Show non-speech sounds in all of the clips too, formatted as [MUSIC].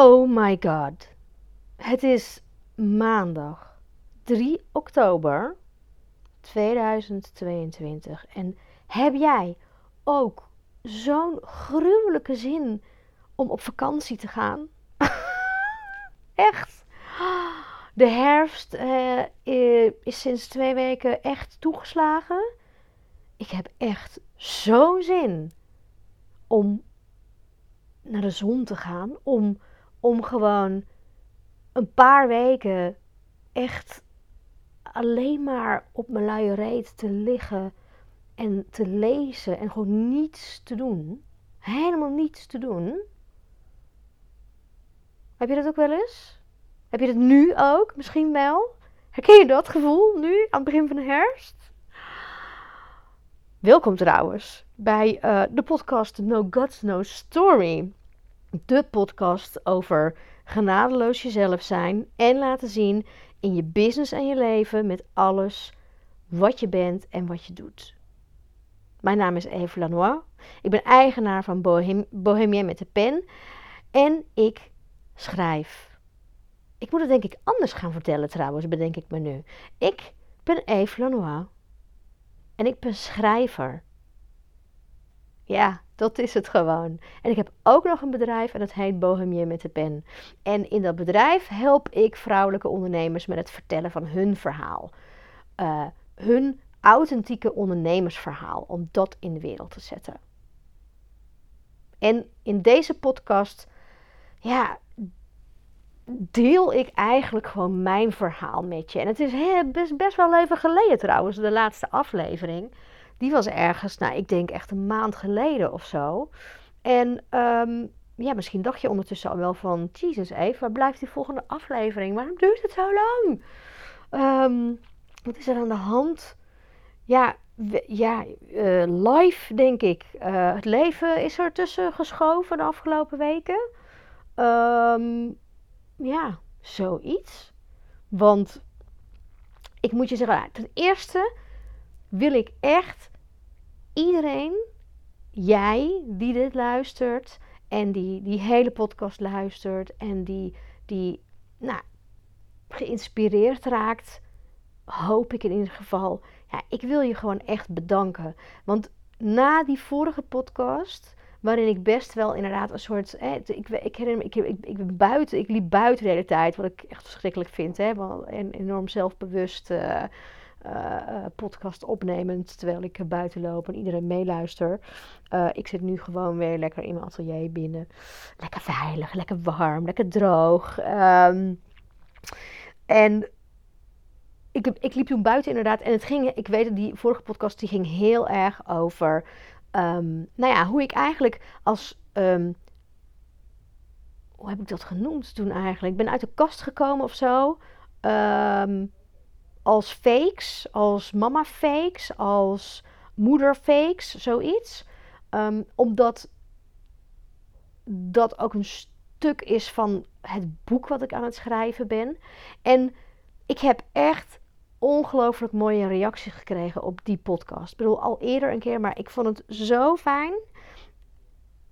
Oh my god. Het is maandag 3 oktober 2022. En heb jij ook zo'n gruwelijke zin om op vakantie te gaan? [LAUGHS] echt? De herfst eh, is sinds twee weken echt toegeslagen. Ik heb echt zo'n zin om naar de zon te gaan. Om, om gewoon een paar weken echt alleen maar op mijn luie reet te liggen en te lezen en gewoon niets te doen. Helemaal niets te doen. Heb je dat ook wel eens? Heb je dat nu ook? Misschien wel? Herken je dat gevoel nu aan het begin van de herfst? Welkom trouwens bij uh, de podcast No Gods No Story. De podcast over genadeloos jezelf zijn en laten zien in je business en je leven met alles wat je bent en wat je doet. Mijn naam is Eve Lanois. Ik ben eigenaar van Bohem Bohemien met de pen en ik schrijf. Ik moet het denk ik anders gaan vertellen trouwens, bedenk ik me nu. Ik ben Eve Lanois en ik ben schrijver. Ja, dat is het gewoon. En ik heb ook nog een bedrijf en dat heet Bohemien met de pen. En in dat bedrijf help ik vrouwelijke ondernemers met het vertellen van hun verhaal. Uh, hun authentieke ondernemersverhaal, om dat in de wereld te zetten. En in deze podcast, ja, deel ik eigenlijk gewoon mijn verhaal met je. En het is best, best wel even geleden trouwens, de laatste aflevering. Die was ergens, nou, ik denk echt een maand geleden of zo. En ehm, ja, misschien dacht je ondertussen al wel van... Jesus, Eve, waar blijft die volgende aflevering? Waarom duurt het zo lang? Ehm, wat is er aan de hand? Ja, ja uh, live denk ik. Uh, het leven is er tussen geschoven de afgelopen weken. Um, ja, zoiets. Want ik moet je zeggen, ten eerste wil ik echt iedereen, jij die dit luistert en die die hele podcast luistert en die, die nou, geïnspireerd raakt, hoop ik in ieder geval. Ja, ik wil je gewoon echt bedanken. Want na die vorige podcast waarin ik best wel inderdaad een soort. Hè, ik, ik herinner me, ik, ik, ben buiten, ik liep buiten de hele tijd, wat ik echt verschrikkelijk vind. Hè, en enorm zelfbewust. Uh, uh, podcast opnemend terwijl ik buiten loop en iedereen meeluister. Uh, ik zit nu gewoon weer lekker in mijn atelier binnen. Lekker veilig, lekker warm, lekker droog. Um, en ik, ik liep toen buiten inderdaad en het ging, ik weet dat die vorige podcast die ging heel erg over um, nou ja, hoe ik eigenlijk als. Um, hoe heb ik dat genoemd toen eigenlijk? Ik ben uit de kast gekomen of zo. Als fakes, als mama fakes, als moeder fakes, zoiets. omdat dat ook een stuk is van het boek wat ik aan het schrijven ben. En ik heb echt ongelooflijk mooie reacties gekregen op die podcast. Ik bedoel, al eerder een keer, maar ik vond het zo fijn.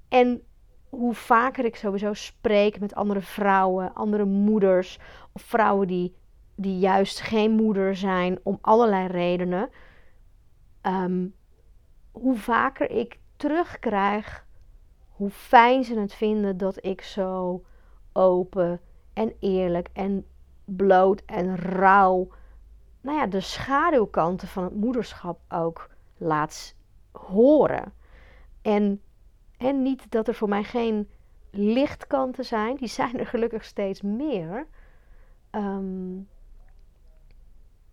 En hoe vaker ik sowieso spreek met andere vrouwen, andere moeders, of vrouwen die, die juist geen moeder zijn om allerlei redenen, um, hoe vaker ik terugkrijg hoe fijn ze het vinden dat ik zo open en eerlijk en bloot en rauw nou ja, de schaduwkanten van het moederschap ook laat horen. En, en niet dat er voor mij geen lichtkanten zijn, die zijn er gelukkig steeds meer. Ehm,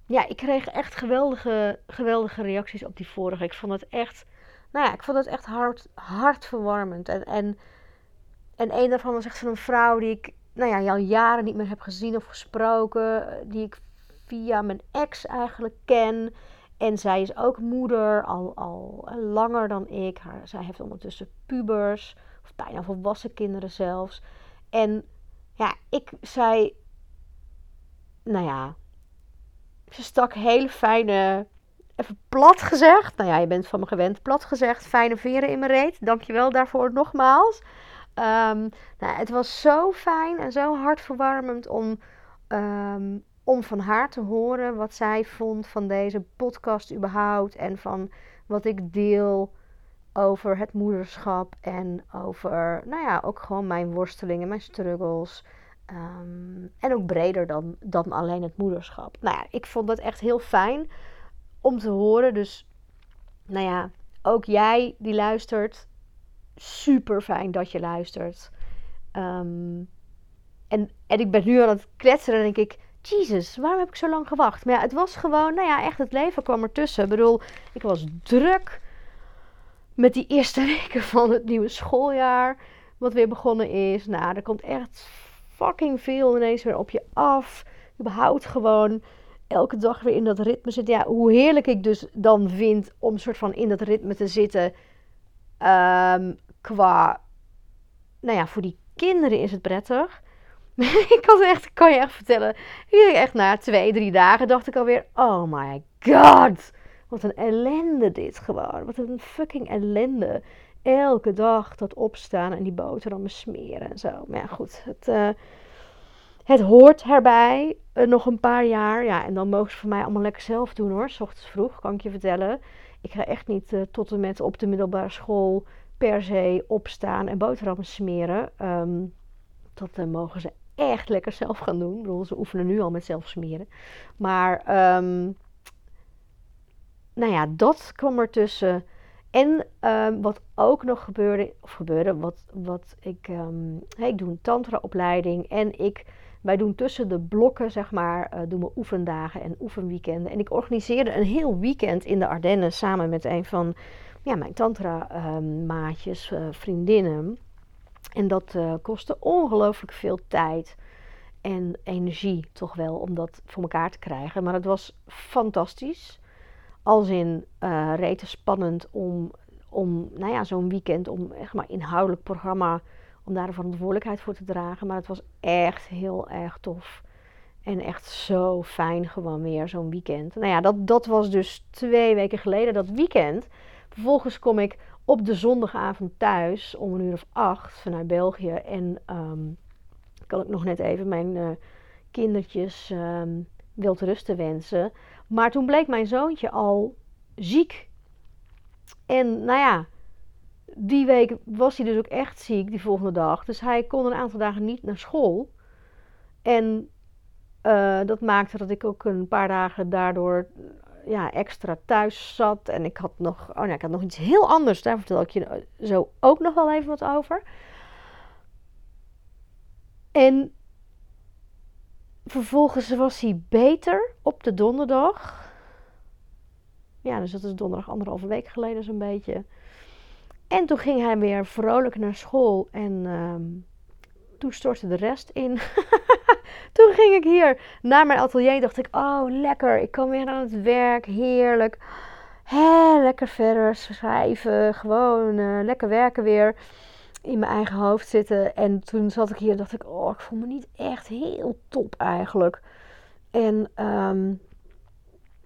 ja, ik kreeg echt geweldige, geweldige reacties op die vorige. Ik vond het echt, nou ja, ik vond het echt hard, hartverwarmend. En, en, en een daarvan was echt van een vrouw die ik, nou ja, al jaren niet meer heb gezien of gesproken. Die ik via mijn ex eigenlijk ken. En zij is ook moeder, al, al langer dan ik. Haar, zij heeft ondertussen pubers, of bijna volwassen kinderen zelfs. En ja, ik zei, nou ja, ze stak hele fijne, even plat gezegd. Nou ja, je bent van me gewend, plat gezegd, fijne veren in mijn reet. Dankjewel daarvoor nogmaals. Ehm, nou, het was zo fijn en zo hartverwarmend om, ehm, om van haar te horen wat zij vond van deze podcast überhaupt. En van wat ik deel over het moederschap en over, nou ja, ook gewoon mijn worstelingen, mijn struggles. Ehm, en ook breder dan, dan alleen het moederschap. Nou ja, ik vond dat echt heel fijn om te horen. Dus, nou ja, ook jij die luistert, super fijn dat je luistert. Ehm, en, en ik ben nu aan het kletsen en denk ik, Jezus, waarom heb ik zo lang gewacht? Maar ja, het was gewoon, nou ja, echt het leven kwam ertussen. Ik bedoel, ik was druk met die eerste [LAUGHS] weken van het nieuwe schooljaar, wat weer begonnen is. Nou, er komt echt fucking veel ineens weer op je af. Überhaupt gewoon elke dag weer in dat ritme zitten. Ja, hoe heerlijk ik dus dan vind om soort van in dat ritme te zitten. Um, qua, nou ja, voor die kinderen is het prettig. [LAUGHS] ik kan echt, kan je echt vertellen. Echt na twee, drie dagen dacht ik alweer, oh my god. Wat een ellende dit gewoon. Wat een fucking ellende. Elke dag dat opstaan en die boterhammen smeren en zo. Maar ja, goed. Het, uh, het hoort erbij. Uh, nog een paar jaar. Ja, en dan mogen ze voor mij allemaal lekker zelf doen hoor. S ochtends vroeg, kan ik je vertellen. Ik ga echt niet uh, tot en met op de middelbare school per se opstaan en boterhammen smeren. Um, dat mogen ze echt lekker zelf gaan doen. Ik bedoel, ze oefenen nu al met zelf smeren. Maar um, nou ja, dat kwam ertussen. En um, wat ook nog gebeurde, of gebeurde, wat, wat ik, hey, ik doe een tantra-opleiding en ik, wij doen tussen de blokken, zeg maar, uh, doen we oefendagen en oefenweekenden. En ik organiseerde een heel weekend in de Ardennen samen met een van ja, mijn tantra-maatjes, uh, vriendinnen. En dat uh, kostte ongelooflijk veel tijd en energie toch wel om dat voor elkaar te krijgen. Maar het was fantastisch. Als in uh, spannend om, om nou ja, zo'n weekend, om echt maar inhoudelijk programma, om daar de verantwoordelijkheid voor te dragen. Maar het was echt heel erg tof. En echt zo fijn gewoon weer, zo'n weekend. Nou ja, dat, dat was dus twee weken geleden, dat weekend. Vervolgens kom ik op de zondagavond thuis om een uur of acht vanuit België. En um, kan ik nog net even mijn uh, kindertjes um, rusten wensen. Maar toen bleek mijn zoontje al ziek. En nou ja, die week was hij dus ook echt ziek, die volgende dag. Dus hij kon een aantal dagen niet naar school. En uh, dat maakte dat ik ook een paar dagen daardoor ja, extra thuis zat. En ik had nog, oh nee, ik had nog iets heel anders. Daar vertel ik je zo ook nog wel even wat over. En vervolgens was hij beter op de donderdag. Ja, dus dat is donderdag anderhalve week geleden zo'n beetje. En toen ging hij weer vrolijk naar school en um, toen stortte de rest in. [LAUGHS] toen ging ik hier naar mijn atelier. Dacht ik, oh lekker, ik kan weer aan het werk, heerlijk. Hé, lekker verder schrijven, gewoon uh, lekker werken weer in mijn eigen hoofd zitten. En toen zat ik hier en dacht ik, oh, ik voel me niet echt heel top eigenlijk. En um,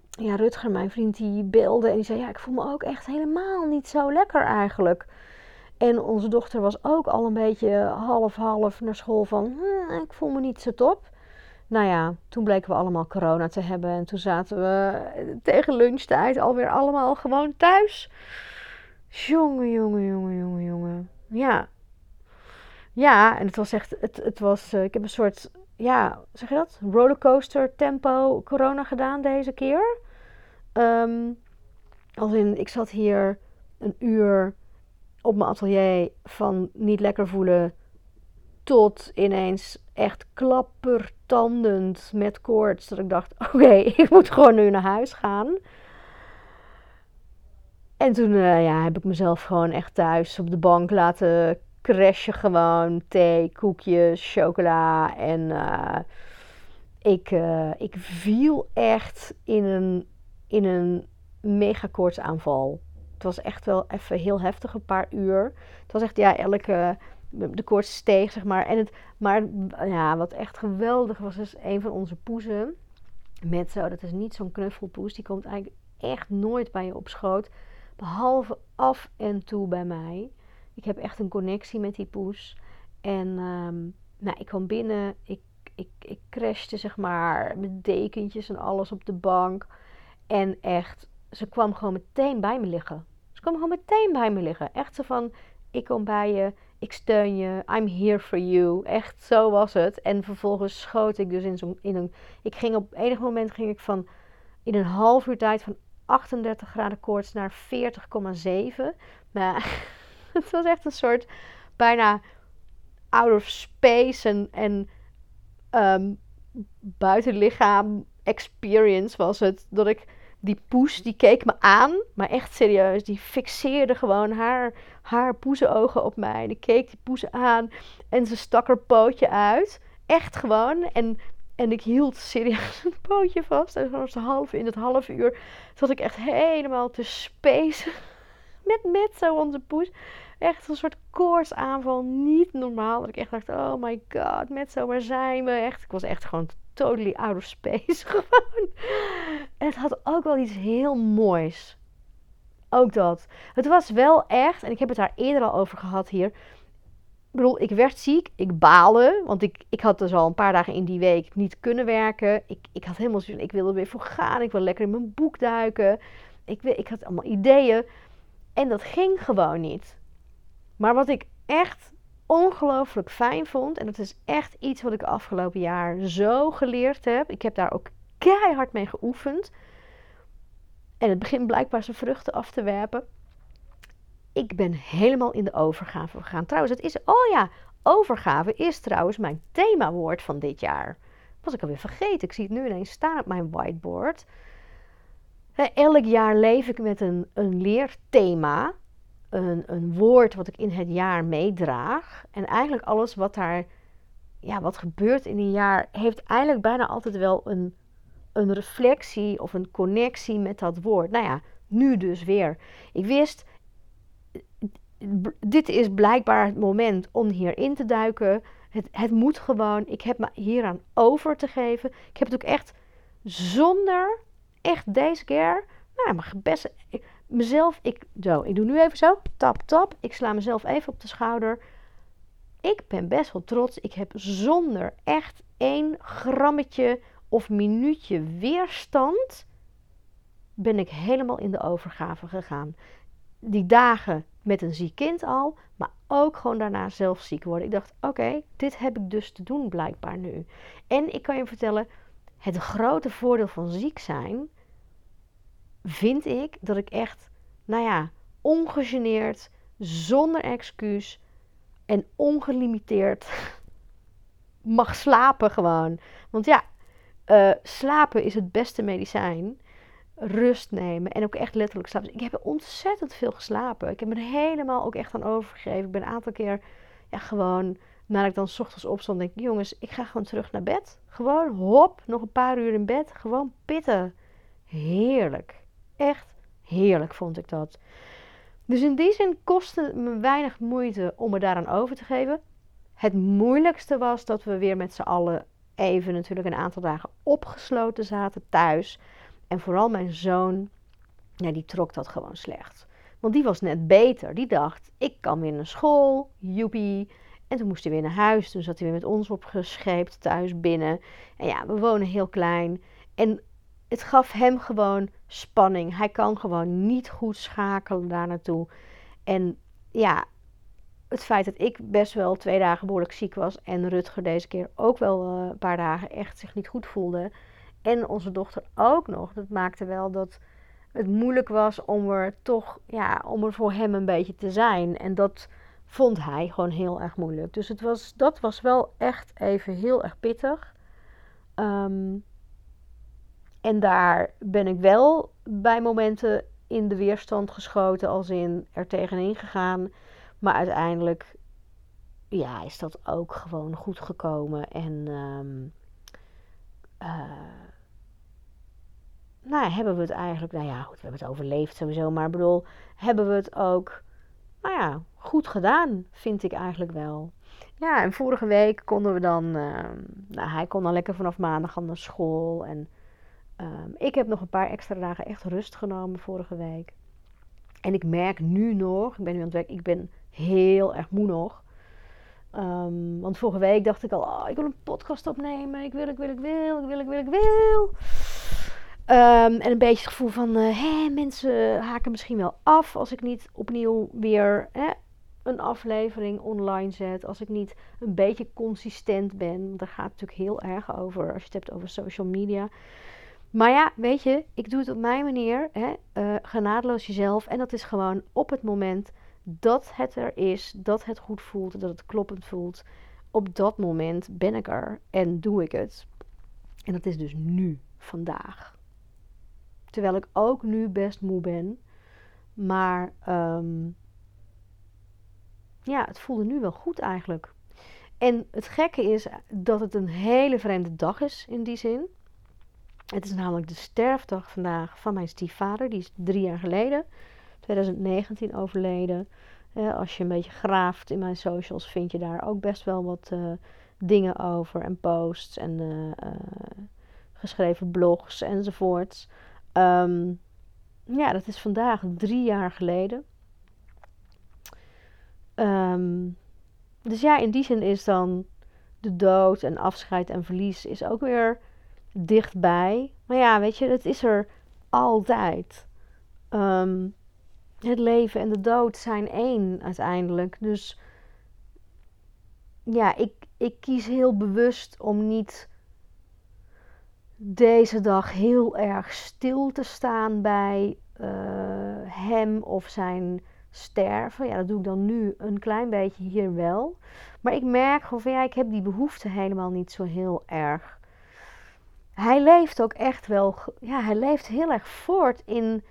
ja, Rutger, mijn vriend, die belde en die zei, ja, ik voel me ook echt helemaal niet zo lekker eigenlijk. En onze dochter was ook al een beetje half-half naar school van, hm, ik voel me niet zo top. Nou ja, toen bleken we allemaal corona te hebben. En toen zaten we tegen lunchtijd alweer allemaal gewoon thuis. Jongen, jongen, jongen, jongen, jongen. Ja. Ja, en het was echt, het, het was, uh, ik heb een soort, ja, zeg je dat? Rollercoaster tempo corona gedaan deze keer. Um, als in, ik zat hier een uur op mijn atelier van niet lekker voelen tot ineens echt klappertandend met koorts. Dat ik dacht, [LAUGHS] oké, ik moet gewoon nu naar huis gaan. En toen uh, ja, heb ik mezelf gewoon echt thuis op de bank laten crashen. Gewoon thee, koekjes, chocola. En uh, ik, uh, ik viel echt in een, in een mega koortsaanval. Het was echt wel even heel heftig, een paar uur. Het was echt, ja, elke de koorts steeg, zeg maar. En het, maar ja, wat echt geweldig was, is een van onze poezen. Met zo, dat is niet zo'n knuffelpoes. Die komt eigenlijk echt nooit bij je op schoot. Behalve af en toe bij mij. Ik heb echt een connectie met die poes. En ehm, nou, ik kwam binnen. Ik, ik, ik crashte zeg maar met dekentjes en alles op de bank. En echt, ze kwam gewoon meteen bij me liggen. Ze kwam gewoon meteen bij me liggen. Echt zo van, ik kom bij je, ik steun je, I'm here for you. Echt, zo was het. En vervolgens schoot ik dus in zo'n, in een, ik ging op enig moment ging ik van, in een half uur tijd van 38 graden koorts naar 40,7. Maar [LAUGHS] het was echt een soort bijna out of space en, en um, buitenlichaam experience was het. Dat ik die poes, die keek me aan, maar echt serieus. Die fixeerde gewoon haar, haar poezenogen op mij. Die keek die poes aan en ze stak haar pootje uit. Echt gewoon. En, en ik hield serieus [LAUGHS] een pootje vast. En zo'n half, in het half uur zat ik echt helemaal te space [LAUGHS] met, met zo onze poes. Echt een soort koortsaanval. Niet normaal. Dat ik echt dacht, oh my god, met zo, waar zijn we? Echt, ik was echt gewoon totally out of space. [LAUGHS] Gewoon. En het had ook wel iets heel moois. Ook dat. Het was wel echt, en ik heb het daar eerder al over gehad hier. Bedoel, ik werd ziek, ik baalde, want ik, ik had dus al een paar dagen in die week niet kunnen werken. Ik, ik had helemaal zin, ik wilde weer voor gaan, ik wil lekker in mijn boek duiken. Ik, ik had allemaal ideeën en dat ging gewoon niet. Maar wat ik echt ongelooflijk fijn vond. En dat is echt iets wat ik afgelopen jaar zo geleerd heb. Ik heb daar ook keihard mee geoefend. En het begint blijkbaar zijn vruchten af te werpen. Ik ben helemaal in de overgave gegaan. Trouwens, het is, oh ja, overgave is trouwens mijn themawoord van dit jaar. Was ik alweer vergeten. Ik zie het nu ineens staan op mijn whiteboard. Elk jaar leef ik met een, een leerthema een, een woord wat ik in het jaar meedraag. En eigenlijk alles wat daar, ja, wat gebeurt in een jaar, heeft eigenlijk bijna altijd wel een, een reflectie of een connectie met dat woord. Nou ja, nu dus weer. Ik wist, dit is blijkbaar het moment om hierin te duiken. Het, het moet gewoon, ik heb me hieraan over te geven. Ik heb het ook echt zonder, echt deze keer, nou, mag best mezelf, ik, zo, ik doe nu even zo, tap, tap. Ik sla mezelf even op de schouder. Ik ben best wel trots. Ik heb zonder echt één grammetje of minuutje weerstand, ben ik helemaal in de overgave gegaan. Die dagen met een ziek kind al, maar ook gewoon daarna zelf ziek worden. Ik dacht, oké, dit heb ik dus te doen blijkbaar nu. En ik kan je vertellen, het grote voordeel van ziek zijn vind ik dat ik echt, nou ja, ongegeneerd, zonder excuus en ongelimiteerd [LAUGHS] mag slapen gewoon. Want ja, uh, slapen is het beste medicijn. Rust nemen en ook echt letterlijk slapen. Ik heb ontzettend veel geslapen. Ik heb me helemaal ook echt aan overgegeven. Ik ben een aantal keer ja, gewoon, nadat ik dan s ochtends opstond, denk ik, jongens, ik ga gewoon terug naar bed. Gewoon hop, nog een paar uur in bed. Gewoon pitten. Heerlijk. Echt heerlijk vond ik dat. Dus in die zin kostte het me weinig moeite om me daaraan over te geven. Het moeilijkste was dat we weer met z'n allen even natuurlijk een aantal dagen opgesloten zaten thuis. En vooral mijn zoon, die trok dat gewoon slecht. Want die was net beter. Die dacht, ik kan weer naar school, joepie. En toen moest hij weer naar huis. Toen zat hij weer met ons opgescheept thuis binnen. En ja, we wonen heel klein. En het gaf hem gewoon spanning. Hij kan gewoon niet goed schakelen daar naartoe. En ja, het feit dat ik best wel twee dagen behoorlijk ziek was en Rutger deze keer ook wel eh, een paar dagen echt zich niet goed voelde. En onze dochter ook nog. Dat maakte wel dat het moeilijk was om er toch, ja, om er voor hem een beetje te zijn. En dat vond hij gewoon heel erg moeilijk. Dus het was, dat was wel echt even heel erg pittig. Um, en daar ben ik wel bij momenten in de weerstand geschoten, als in er tegenin gegaan. Maar uiteindelijk ja, is dat ook gewoon goed gekomen. En um, nou, hebben we het eigenlijk, nou ja, goed, we hebben het overleefd sowieso. Maar bedoel, hebben we het ook, nou ja, goed gedaan, vind ik eigenlijk wel. Ja, en vorige week konden we dan, uh, nou, hij kon dan lekker vanaf maandag aan naar school. En Ehm, ik heb nog een paar extra dagen echt rust genomen vorige week. En ik merk nu nog, ik ben nu aan het werk, ik ben heel erg moe nog. Ehm, want vorige week dacht ik al, oh, ik wil een podcast opnemen. Ik wil, ik wil, ik wil, ik wil, ik wil, ik wil. Ehm, en een beetje het gevoel van, uh, hé, mensen haken misschien wel af als ik niet opnieuw weer hè, een aflevering online zet. Als ik niet een beetje consistent ben. Daar gaat het natuurlijk heel erg over als je het hebt over social media. Maar ja, weet je, ik doe het op mijn manier. Hè, uh, genadeloos jezelf. En dat is gewoon op het moment dat het er is, dat het goed voelt, dat het kloppend voelt. Op dat moment ben ik er en doe ik het. En dat is dus nu, vandaag. Terwijl ik ook nu best moe ben. Maar um, ja, het voelde nu wel goed eigenlijk. En het gekke is dat het een hele vreemde dag is in die zin. Het is namelijk de sterfdag vandaag van mijn stiefvader. Die is drie jaar geleden, 2019, overleden. als je een beetje graaft in mijn socials, vind je daar ook best wel wat uh, dingen over. En posts en uh, uh, geschreven blogs enzovoorts. Um, ja, dat is vandaag drie jaar geleden. Um, dus ja, in die zin is dan de dood en afscheid en verlies is ook weer dichtbij. Maar ja, weet je, het is er altijd. Um, het leven en de dood zijn één uiteindelijk. Dus ja, ik, ik kies heel bewust om niet deze dag heel erg stil te staan bij uh, hem of zijn sterven. Ja, dat doe ik dan nu een klein beetje hier wel. Maar ik merk gewoon van ja, ik heb die behoefte helemaal niet zo heel erg. Hij leeft ook echt wel, ja, hij leeft heel erg voort in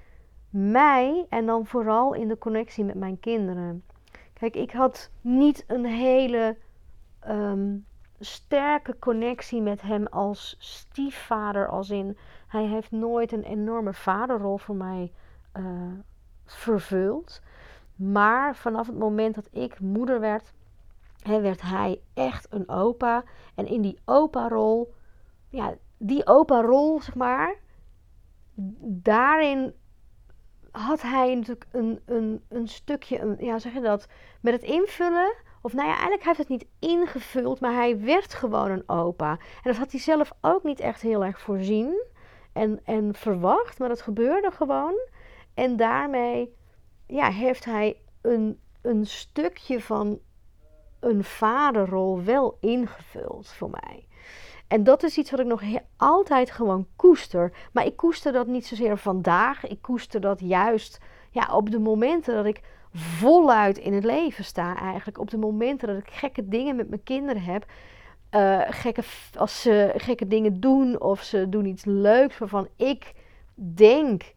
mij en dan vooral in de connectie met mijn kinderen. Kijk, ik had niet een hele um, sterke connectie met hem als stiefvader, als in hij heeft nooit een enorme vaderrol voor mij uh, vervuld. Maar vanaf het moment dat ik moeder werd, hè, werd hij echt een opa. En in die opa-rol, ja, die opa-rol, zeg maar, daarin had hij natuurlijk een, een, een stukje, een, ja, zeg je dat, met het invullen. Of nou ja, eigenlijk heeft het niet ingevuld, maar hij werd gewoon een opa. En dat had hij zelf ook niet echt heel erg voorzien en, en verwacht, maar dat gebeurde gewoon. En daarmee ja, heeft hij een, een stukje van een vaderrol wel ingevuld voor mij. En dat is iets wat ik nog altijd gewoon koester. Maar ik koester dat niet zozeer vandaag. Ik koester dat juist ja, op de momenten dat ik voluit in het leven sta eigenlijk. Op de momenten dat ik gekke dingen met mijn kinderen heb. Uh, gekke, als ze gekke dingen doen of ze doen iets leuks waarvan ik denk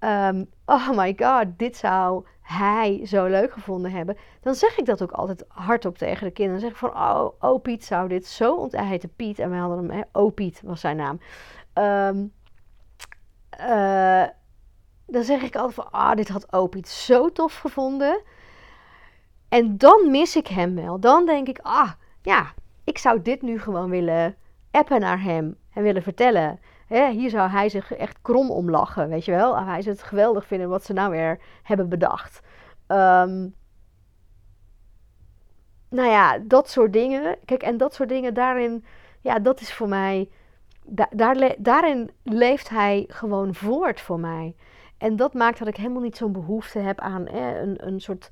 um, oh my god, dit zou hij zo leuk gevonden hebben. Dan zeg ik dat ook altijd hardop tegen de kinderen. Dan zeg ik van, oh, oh Piet zou dit zo ont... Hij heette Piet en we hadden hem, oh Piet was zijn naam. Um, uh, dan zeg ik altijd van, ah, dit had oh Piet zo tof gevonden. En dan mis ik hem wel. Dan denk ik, ah, ja, ik zou dit nu gewoon willen appen naar hem en willen vertellen hier zou hij zich echt krom om lachen, weet je wel. Hij zou het geweldig vinden wat ze nou weer hebben bedacht. Um, nou ja, dat soort dingen. Kijk, en dat soort dingen daarin, ja, dat is voor mij, daar, daarin leeft hij gewoon voort voor mij. En dat maakt dat ik helemaal niet zo'n behoefte heb aan een, een soort,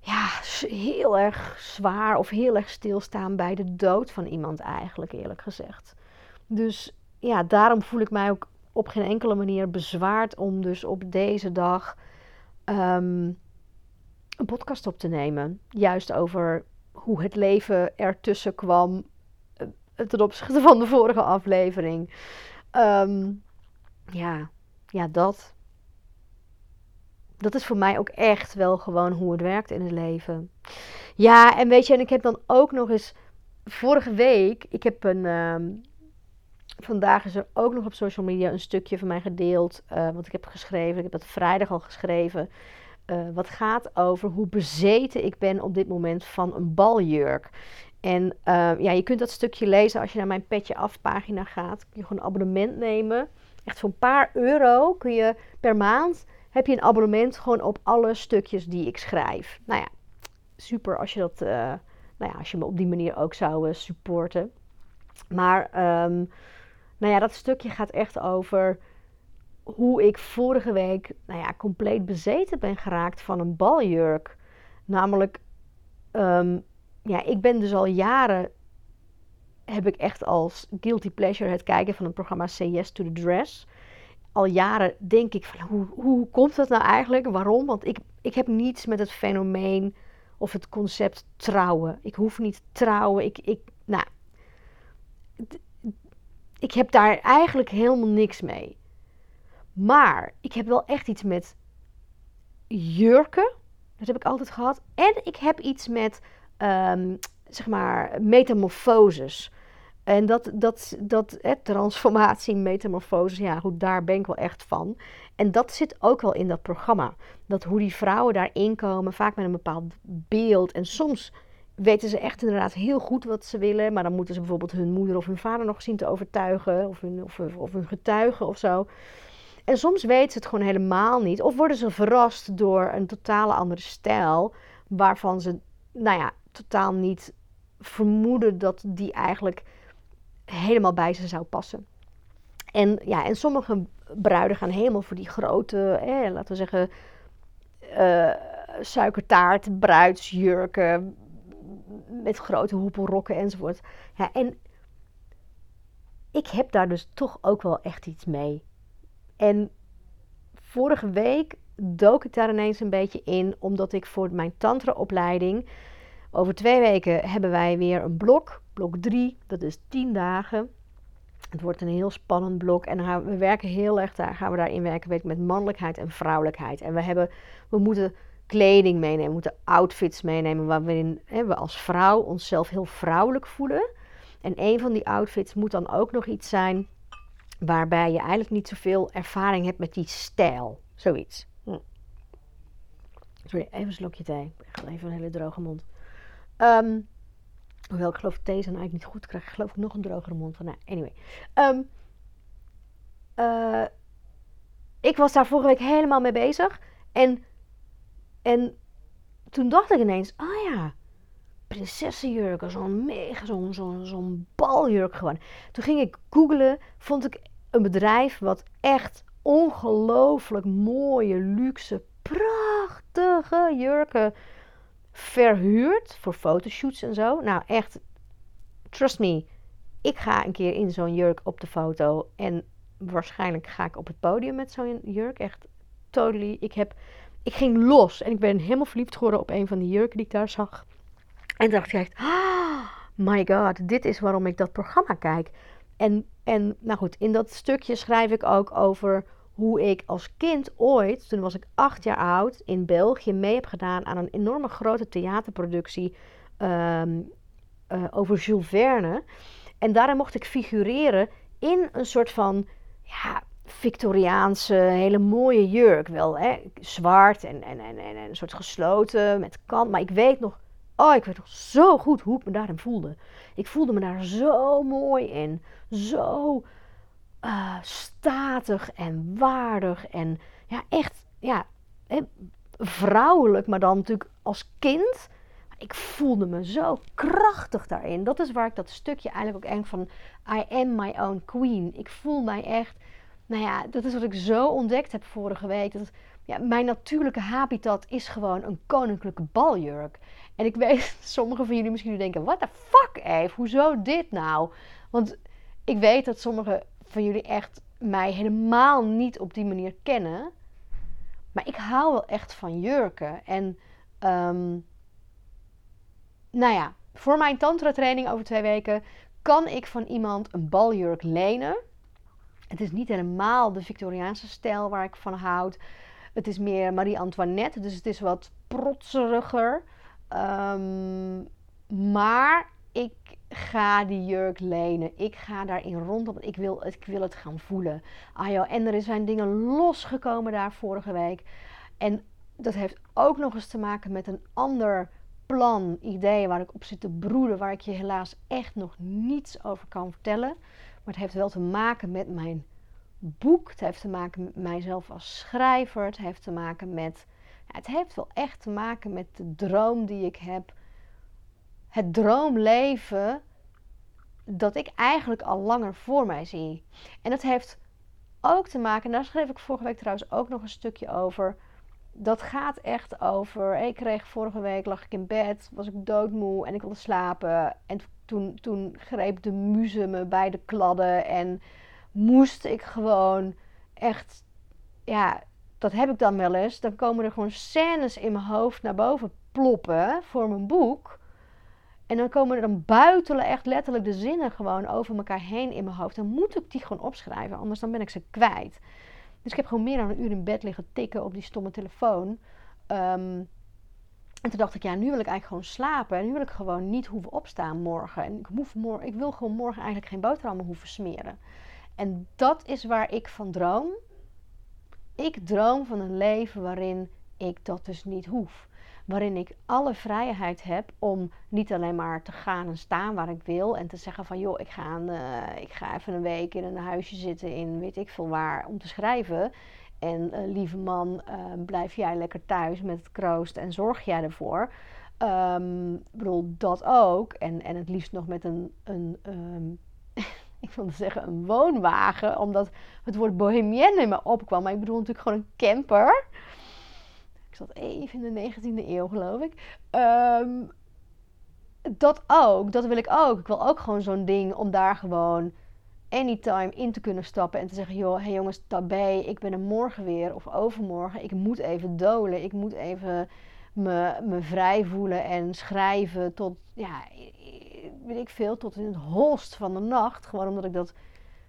ja, heel erg zwaar of heel erg stilstaan bij de dood van iemand eigenlijk, eerlijk gezegd. Dus ja, daarom voel ik mij ook op geen enkele manier bezwaard om dus op deze dag um, een podcast op te nemen. Juist over hoe het leven ertussen kwam uh, ten opzichte van de vorige aflevering. Um, ja, ja, dat. Dat is voor mij ook echt wel gewoon hoe het werkt in het leven. Ja, en weet je, en ik heb dan ook nog eens vorige week, ik heb een, um, Vandaag is er ook nog op social media een stukje van mij gedeeld. Uh, wat ik heb geschreven. Ik heb dat vrijdag al geschreven. Uh, wat gaat over hoe bezeten ik ben op dit moment van een baljurk. En uh, ja, je kunt dat stukje lezen als je naar mijn petje af pagina gaat. Kun je gewoon een abonnement nemen. Echt voor een paar euro kun je per maand heb je een abonnement gewoon op alle stukjes die ik schrijf. Nou ja, super als je dat, uh, nou ja, als je me op die manier ook zou uh, supporten. Maar, um, nou ja, dat stukje gaat echt over hoe ik vorige week, nou ja, compleet bezeten ben geraakt van een baljurk. Namelijk, um, ja, ik ben dus al jaren, heb ik echt als guilty pleasure het kijken van het programma Say Yes to the Dress al jaren denk ik van hoe, hoe komt dat nou eigenlijk? Waarom? Want ik, ik heb niets met het fenomeen of het concept trouwen. Ik hoef niet trouwen. Ik, ik, nou, ik heb daar eigenlijk helemaal niks mee. Maar ik heb wel echt iets met jurken. Dat heb ik altijd gehad. En ik heb iets met, um, zeg maar, metamorfoses. En dat, dat, dat hè, transformatie, metamorfose, ja, goed, daar ben ik wel echt van. En dat zit ook wel in dat programma. Dat hoe die vrouwen daarin komen, vaak met een bepaald beeld. En soms weten ze echt inderdaad heel goed wat ze willen. Maar dan moeten ze bijvoorbeeld hun moeder of hun vader nog zien te overtuigen. Of hun, of, of hun getuigen of zo. En soms weten ze het gewoon helemaal niet. Of worden ze verrast door een totale andere stijl. Waarvan ze, nou ja, totaal niet vermoeden dat die eigenlijk helemaal bij ze zou passen. En, ja, en sommige bruiden gaan helemaal voor die grote, laten we zeggen, uh, suikertaart, bruidsjurken met grote hoepelrokken enzovoort. Ja, en ik heb daar dus toch ook wel echt iets mee. En vorige week dook ik daar ineens een beetje in, omdat ik voor mijn tantra-opleiding over twee weken hebben wij weer een blok blok 3, dat is 10 dagen. Het wordt een heel spannend blok en we, werken heel erg, daar gaan we daarin werken weet, met mannelijkheid en vrouwelijkheid. En we, hebben, we moeten kleding meenemen, we moeten outfits meenemen waarin hè, we als vrouw onszelf heel vrouwelijk voelen. En een van die outfits moet dan ook nog iets zijn waarbij je eigenlijk niet zoveel ervaring hebt met die stijl. Zoiets. Hm. Sorry, even een slokje thee. Ik heb even een hele droge mond. Um, Hoewel ik geloof thee zijn eigenlijk niet goed. Krijg ik geloof ik nog een drogere mond. Nou, anyway. Um, uh, ik was daar vorige week helemaal mee bezig. En, en toen dacht ik ineens, oh ja, prinsessenjurken, zo'n mega, zo'n zo'n zo'n baljurk gewoon. Toen ging ik googlen, vond ik een bedrijf wat echt ongelooflijk mooie, luxe, prachtige jurken verhuurd voor fotoshoots en zo. Nou, echt, trust me, ik ga een keer in zo'n jurk op de foto. En waarschijnlijk ga ik op het podium met zo'n jurk. Echt totally. Ik, heb, ik ging los en ik ben helemaal verliefd geworden op een van die jurken die ik daar zag. En dacht ik echt, ah, my god, dit is waarom ik dat programma kijk. En, en nou goed, in dat stukje schrijf ik ook over hoe ik als kind ooit, toen was ik acht jaar oud, in België mee heb gedaan aan een enorme grote theaterproductie ehm, eh, over Jules Verne. En daarin mocht ik figureren in een soort van ja, Victoriaanse, hele mooie jurk. Wel hè, zwart en, en, en, en een soort gesloten met kant. Maar ik weet nog, oh, ik weet nog zo goed hoe ik me daarin voelde. Ik voelde me daar zo mooi in. Zo uh, statig en waardig en ja, echt ja, vrouwelijk, maar dan natuurlijk als kind. Ik voelde me zo krachtig daarin. Dat is waar ik dat stukje eigenlijk ook echt van I am my own queen. Ik voel mij echt, nou ja, dat is wat ik zo ontdekt heb vorige week. Dat, ja, mijn natuurlijke habitat is gewoon een koninklijke baljurk. En ik weet, [LAUGHS] sommige van jullie misschien denken, what the fuck Eve, hoezo dit nou? Want ik weet dat sommige van jullie echt mij helemaal niet op die manier kennen. Maar ik hou wel echt van jurken. En um, nou ja, voor mijn tantra training over twee weken kan ik van iemand een baljurk lenen. Het is niet helemaal de Victoriaanse stijl waar ik van houd. Het is meer Marie-Antoinette, dus het is wat protseriger. Um, maar ik ga die jurk lenen. Ik ga daarin rondom. Ik wil, ik wil het gaan voelen. Ah en er zijn dingen losgekomen daar vorige week. En dat heeft ook nog eens te maken met een ander plan, idee waar ik op zit te broeden. Waar ik je helaas echt nog niets over kan vertellen. Maar het heeft wel te maken met mijn boek. Het heeft te maken met mijzelf als schrijver. Het heeft te maken met het heeft wel echt te maken met de droom die ik heb. Het droomleven dat ik eigenlijk al langer voor mij zie. En dat heeft ook te maken, en daar schreef ik vorige week trouwens ook nog een stukje over. Dat gaat echt over. Ik kreeg vorige week, lag ik in bed, was ik doodmoe en ik wilde slapen. En toen, toen greep de muze me bij de kladden en moest ik gewoon echt, ja, dat heb ik dan wel eens. Dan komen er gewoon scènes in mijn hoofd naar boven ploppen voor mijn boek. En dan komen er dan buitelen echt letterlijk de zinnen gewoon over elkaar heen in mijn hoofd. Dan moet ik die gewoon opschrijven, anders dan ben ik ze kwijt. Dus ik heb gewoon meer dan een uur in bed liggen tikken op die stomme telefoon. Ehm, en toen dacht ik, ja, nu wil ik eigenlijk gewoon slapen. En nu wil ik gewoon niet hoeven opstaan morgen. En ik, hoef morgen, ik wil gewoon morgen eigenlijk geen boterhammen hoeven smeren. En dat is waar ik van droom. Ik droom van een leven waarin ik dat dus niet hoef. Waarin ik alle vrijheid heb om niet alleen maar te gaan en staan waar ik wil. En te zeggen van joh, ik ga, uh, ik ga even een week in een huisje zitten in weet ik veel waar om te schrijven. En uh, lieve man, uh, blijf jij lekker thuis met het kroost en zorg jij ervoor. Um, ik bedoel, dat ook. En, en het liefst nog met een, een um, [LAUGHS] ik wilde zeggen een woonwagen, omdat het woord bohemienne in me opkwam. Maar ik bedoel natuurlijk gewoon een camper. Ik zat even in de 19e eeuw, geloof ik. Um, dat ook, dat wil ik ook. Ik wil ook gewoon zo'n ding om daar gewoon anytime in te kunnen stappen en te zeggen: joh, hey jongens, tabé, ik ben er morgen weer of overmorgen. Ik moet even dolen, ik moet even me, me vrij voelen en schrijven tot, ja, weet ik veel, tot in het holst van de nacht. Gewoon omdat ik dat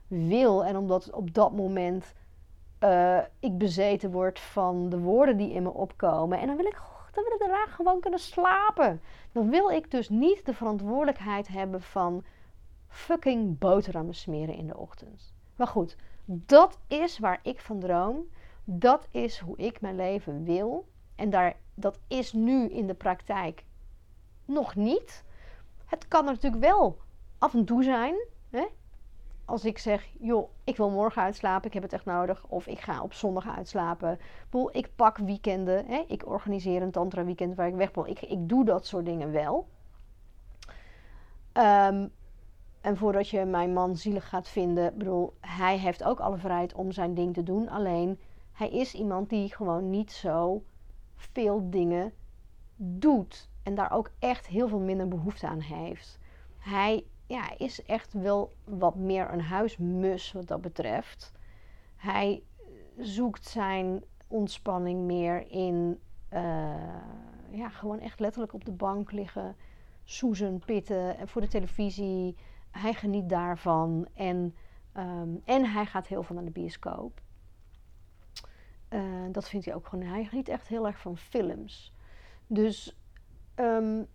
wil en omdat op dat moment uh, ik bezeten word van de woorden die in me opkomen. En dan wil ik, dan wil ik daarna gewoon kunnen slapen. Dan wil ik dus niet de verantwoordelijkheid hebben van fucking boterhammen smeren in de ochtend. Maar goed, dat is waar ik van droom. Dat is hoe ik mijn leven wil. En daar, dat is nu in de praktijk nog niet. Het kan natuurlijk wel af en toe zijn. Hè? Als ik zeg, joh, ik wil morgen uitslapen, ik heb het echt nodig. Of ik ga op zondag uitslapen. Ik pak weekenden. Hè? Ik organiseer een tantra weekend waar ik weg. Ik, ik doe dat soort dingen wel. Um, en voordat je mijn man zielig gaat vinden, bedoel, hij heeft ook alle vrijheid om zijn ding te doen. Alleen hij is iemand die gewoon niet zo veel dingen doet. En daar ook echt heel veel minder behoefte aan heeft. Hij ja, is echt wel wat meer een huismus wat dat betreft. Hij zoekt zijn ontspanning meer in uh, ja, gewoon echt letterlijk op de bank liggen, soezen, pitten en voor de televisie hij geniet daarvan en, ehm, en hij gaat heel veel naar de bioscoop. Dat vindt hij ook gewoon. Hij geniet echt heel erg van films. Dus um,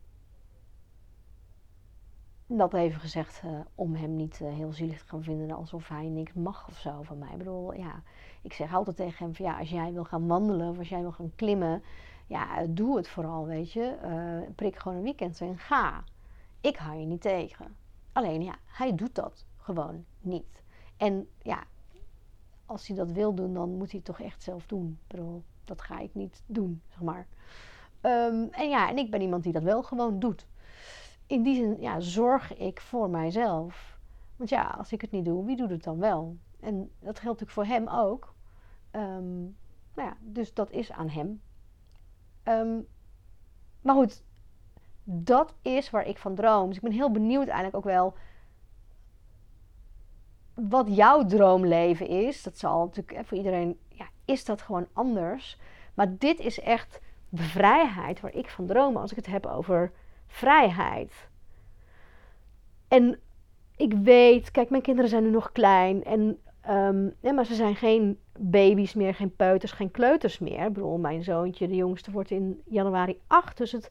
dat even gezegd uh, om hem niet uh, heel zielig te gaan vinden alsof hij niks mag of zo van mij. Ik bedoel, ja, ik zeg altijd tegen hem van ja, als jij wil gaan wandelen of als jij wil gaan klimmen, ja, doe het vooral, weet je. prik gewoon een weekend en ga. Ik hou je niet tegen. Alleen ja, hij doet dat gewoon niet. En ja, als hij dat wil doen, dan moet hij het toch echt zelf doen. Ik bedoel, dat ga ik niet doen, zeg maar. Um, en ja, en ik ben iemand die dat wel gewoon doet. In die zin, ja, zorg ik voor mijzelf. Want ja, als ik het niet doe, wie doet het dan wel? En dat geldt natuurlijk voor hem ook. Um, nou ja, dus dat is aan hem. Um, maar goed, dat is waar ik van droom. Dus ik ben heel benieuwd eigenlijk ook wel wat jouw droomleven is. Dat zal natuurlijk voor iedereen, ja, is dat gewoon anders. Maar dit is echt de vrijheid waar ik van droom als ik het heb over vrijheid. En ik weet, kijk, mijn kinderen zijn nu nog klein. En, um, ja, maar ze zijn geen baby's meer, geen peuters, geen kleuters meer. Ik bedoel, mijn zoontje, de jongste, wordt in januari 8. Dus het,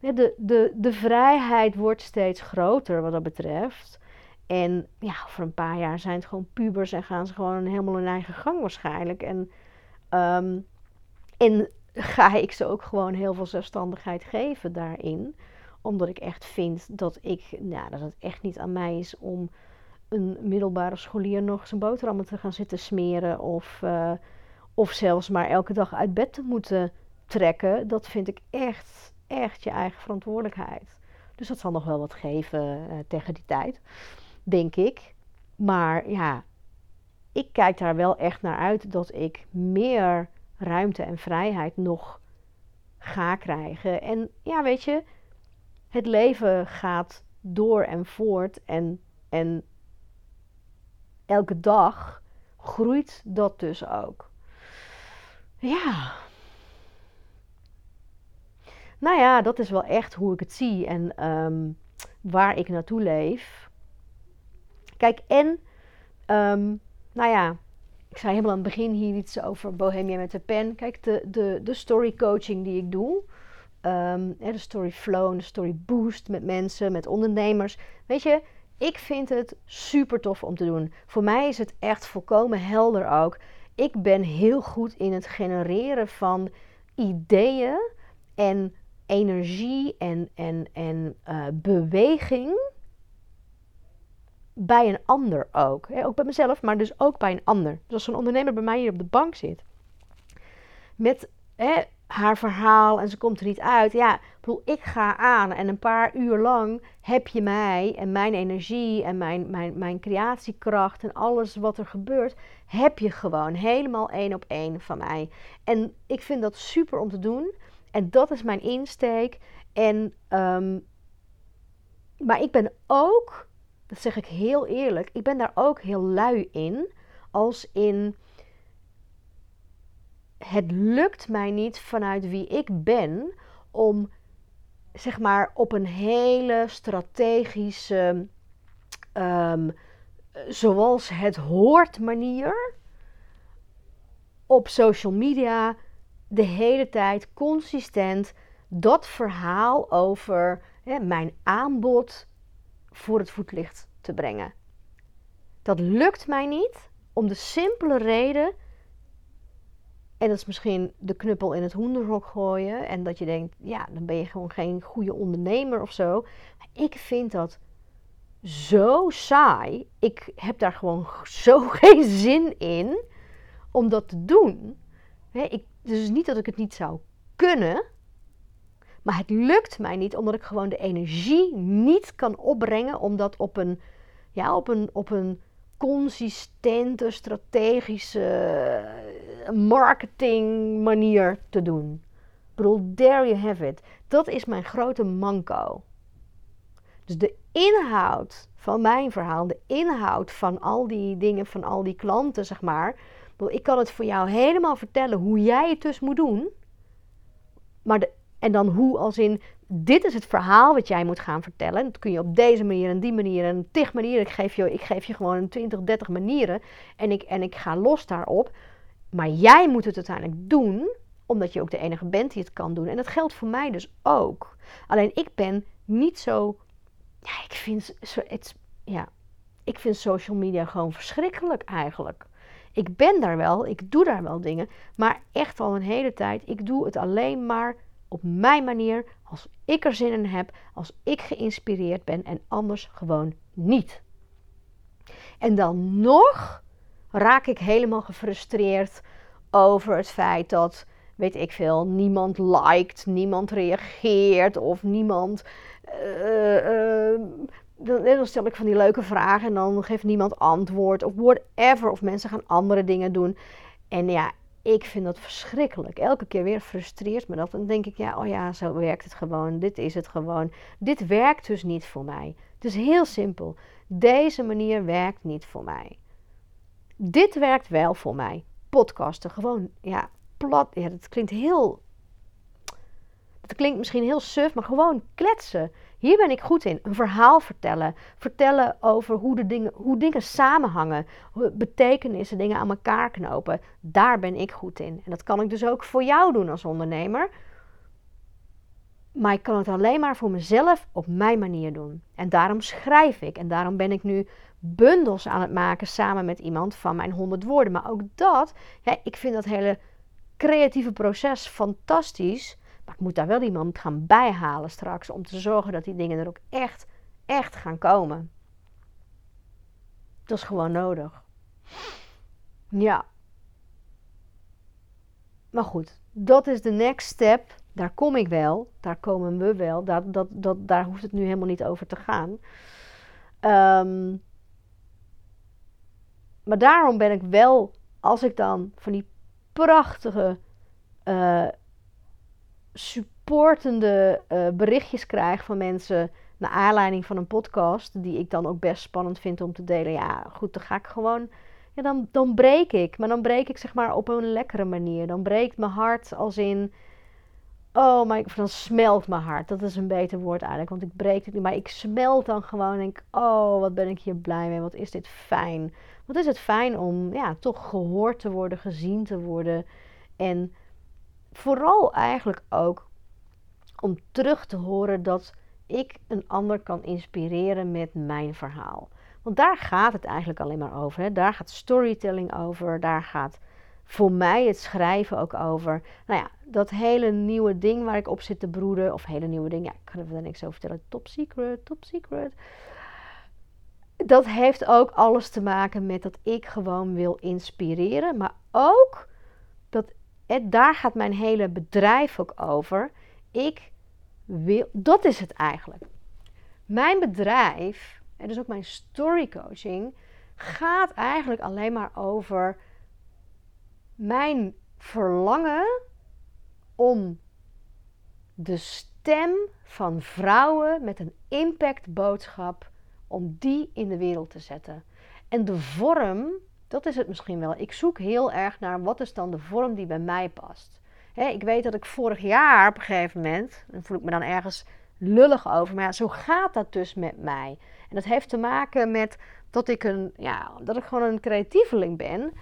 de, de, de vrijheid wordt steeds groter wat dat betreft. En ja, voor een paar jaar zijn het gewoon pubers en gaan ze gewoon helemaal hun eigen gang waarschijnlijk. En, um, en ga ik ze ook gewoon heel veel zelfstandigheid geven daarin. Omdat ik echt vind dat, ik, nou, dat het echt niet aan mij is om een middelbare scholier nog zijn boterhammen te gaan zitten smeren. Of, uh, of zelfs maar elke dag uit bed te moeten trekken, dat vind ik echt, echt je eigen verantwoordelijkheid. Dus dat zal nog wel wat geven uh, tegen die tijd, denk ik. Maar ja, ik kijk daar wel echt naar uit dat ik meer ruimte en vrijheid nog ga krijgen. En ja, weet je, het leven gaat door en voort. En, en elke dag groeit dat dus ook. Ja. Nou ja, dat is wel echt hoe ik het zie en ehm, waar ik naartoe leef. Kijk, en, um, nou ja, ik zei helemaal aan het begin hier iets over Bohemia met de pen. Kijk, de, de, de story coaching die ik doe, um, de story flow en de story boost met mensen, met ondernemers. Weet je, ik vind het super tof om te doen. Voor mij is het echt volkomen helder ook. Ik ben heel goed in het genereren van ideeën en energie en, en, en uh, beweging bij een ander ook. Ook bij mezelf, maar dus ook bij een ander. Dus als een ondernemer bij mij hier op de bank zit, met haar verhaal en ze komt er niet uit. Ja, bedoel, ik ga aan en een paar uur lang heb je mij en mijn energie en mijn, mijn, mijn creatiekracht en alles wat er gebeurt, heb je gewoon helemaal één op één van mij. En ik vind dat super om te doen. En dat is mijn insteek. En, um, maar ik ben ook, dat zeg ik heel eerlijk, ik ben daar ook heel lui in. Als in het lukt mij niet vanuit wie ik ben om zeg maar op een hele strategische, um, zoals het hoort manier, op social media de hele tijd consistent dat verhaal over hè, mijn aanbod voor het voetlicht te brengen. Dat lukt mij niet om de simpele reden en dat is misschien de knuppel in het hoenderhok gooien. En dat je denkt, ja, dan ben je gewoon geen goede ondernemer of zo. Maar ik vind dat zo saai. Ik heb daar gewoon zo [LAUGHS] geen zin in om dat te doen. Ik, dus niet dat ik het niet zou kunnen. Maar het lukt mij niet omdat ik gewoon de energie niet kan opbrengen om dat op een, ja, op een, op een consistente, strategische marketing manier te doen. Ik bedoel, there you have it. Dat is mijn grote manco. Dus de inhoud van mijn verhaal, de inhoud van al die dingen, van al die klanten, zeg maar. Ik kan het voor jou helemaal vertellen hoe jij het dus moet doen. Maar de, en dan hoe als in dit is het verhaal wat jij moet gaan vertellen. Dat kun je op deze manier en die manier en tig manieren. Ik geef je, ik geef je gewoon 20, 30 manieren. En ik, en ik ga los daarop. Maar jij moet het uiteindelijk doen, omdat je ook de enige bent die het kan doen. En dat geldt voor mij dus ook. Alleen ik ben niet zo. Ja, ik vind, ja, ik vind social media gewoon verschrikkelijk eigenlijk. Ik ben daar wel, ik doe daar wel dingen. Maar echt al een hele tijd. Ik doe het alleen maar op mijn manier, als ik er zin in heb, als ik geïnspireerd ben en anders gewoon niet. En dan nog raak ik helemaal gefrustreerd over het feit dat, weet ik veel, niemand liked, niemand reageert of niemand. Uh, uh, dan stel ik van die leuke vragen en dan geeft niemand antwoord of whatever. Of mensen gaan andere dingen doen. En ja, ik vind dat verschrikkelijk. Elke keer weer frustreert me dat. Dan denk ik, ja, oh ja, zo werkt het gewoon. Dit is het gewoon. Dit werkt dus niet voor mij. Het is heel simpel. Deze manier werkt niet voor mij. Dit werkt wel voor mij. Podcasten, gewoon, ja, plat. Ja, dat klinkt heel. Dat klinkt misschien heel suf, maar gewoon kletsen. Hier ben ik goed in. Een verhaal vertellen. Vertellen over hoe, de dingen, hoe dingen samenhangen. Betekenissen, dingen aan elkaar knopen. Daar ben ik goed in. En dat kan ik dus ook voor jou doen als ondernemer. Maar ik kan het alleen maar voor mezelf op mijn manier doen. En daarom schrijf ik. En daarom ben ik nu bundels aan het maken samen met iemand van mijn 100 woorden. Maar ook dat, ik vind dat hele creatieve proces fantastisch. Maar ik moet daar wel iemand gaan bijhalen straks om te zorgen dat die dingen er ook echt, echt gaan komen. Dat is gewoon nodig. Ja. Maar goed, dat is de next step. Daar kom ik wel. Daar komen we wel. Daar, dat, dat, daar hoeft het nu helemaal niet over te gaan. Ehm, maar daarom ben ik wel, als ik dan van die prachtige, uh, supportende uh, berichtjes krijg van mensen naar aanleiding van een podcast, die ik dan ook best spannend vind om te delen. Ja, goed, dan ga ik gewoon ja, dan, dan breek ik. Maar dan breek ik zeg maar op een lekkere manier. Dan breekt mijn hart als in. Oh, maar dan smelt mijn hart. Dat is een beter woord eigenlijk, want ik breek het niet. Maar ik smelt dan gewoon en denk, oh, wat ben ik hier blij mee. Wat is dit fijn. Wat is het fijn om ja, toch gehoord te worden, gezien te worden. En vooral eigenlijk ook om terug te horen dat ik een ander kan inspireren met mijn verhaal. Want daar gaat het eigenlijk alleen maar over. Hè? Daar gaat storytelling over. Daar gaat voor mij het schrijven ook over. Nou ja, dat hele nieuwe ding waar ik op zit te broeden. Of hele nieuwe ding. Ja, ik kan er niks over vertellen. Top secret, top secret. Dat heeft ook alles te maken met dat ik gewoon wil inspireren. Maar ook dat daar gaat mijn hele bedrijf ook over. Ik wil, dat is het eigenlijk. Mijn bedrijf en dus ook mijn story coaching, gaat eigenlijk alleen maar over mijn verlangen om de stem van vrouwen met een impact boodschap, om die in de wereld te zetten. En de vorm, dat is het misschien wel. Ik zoek heel erg naar wat is dan de vorm die bij mij past. ik weet dat ik vorig jaar op een gegeven moment, en voel ik me dan ergens lullig over, maar ja, zo gaat dat dus met mij. En dat heeft te maken met dat ik, een, ja, dat ik gewoon een creatieveling ben.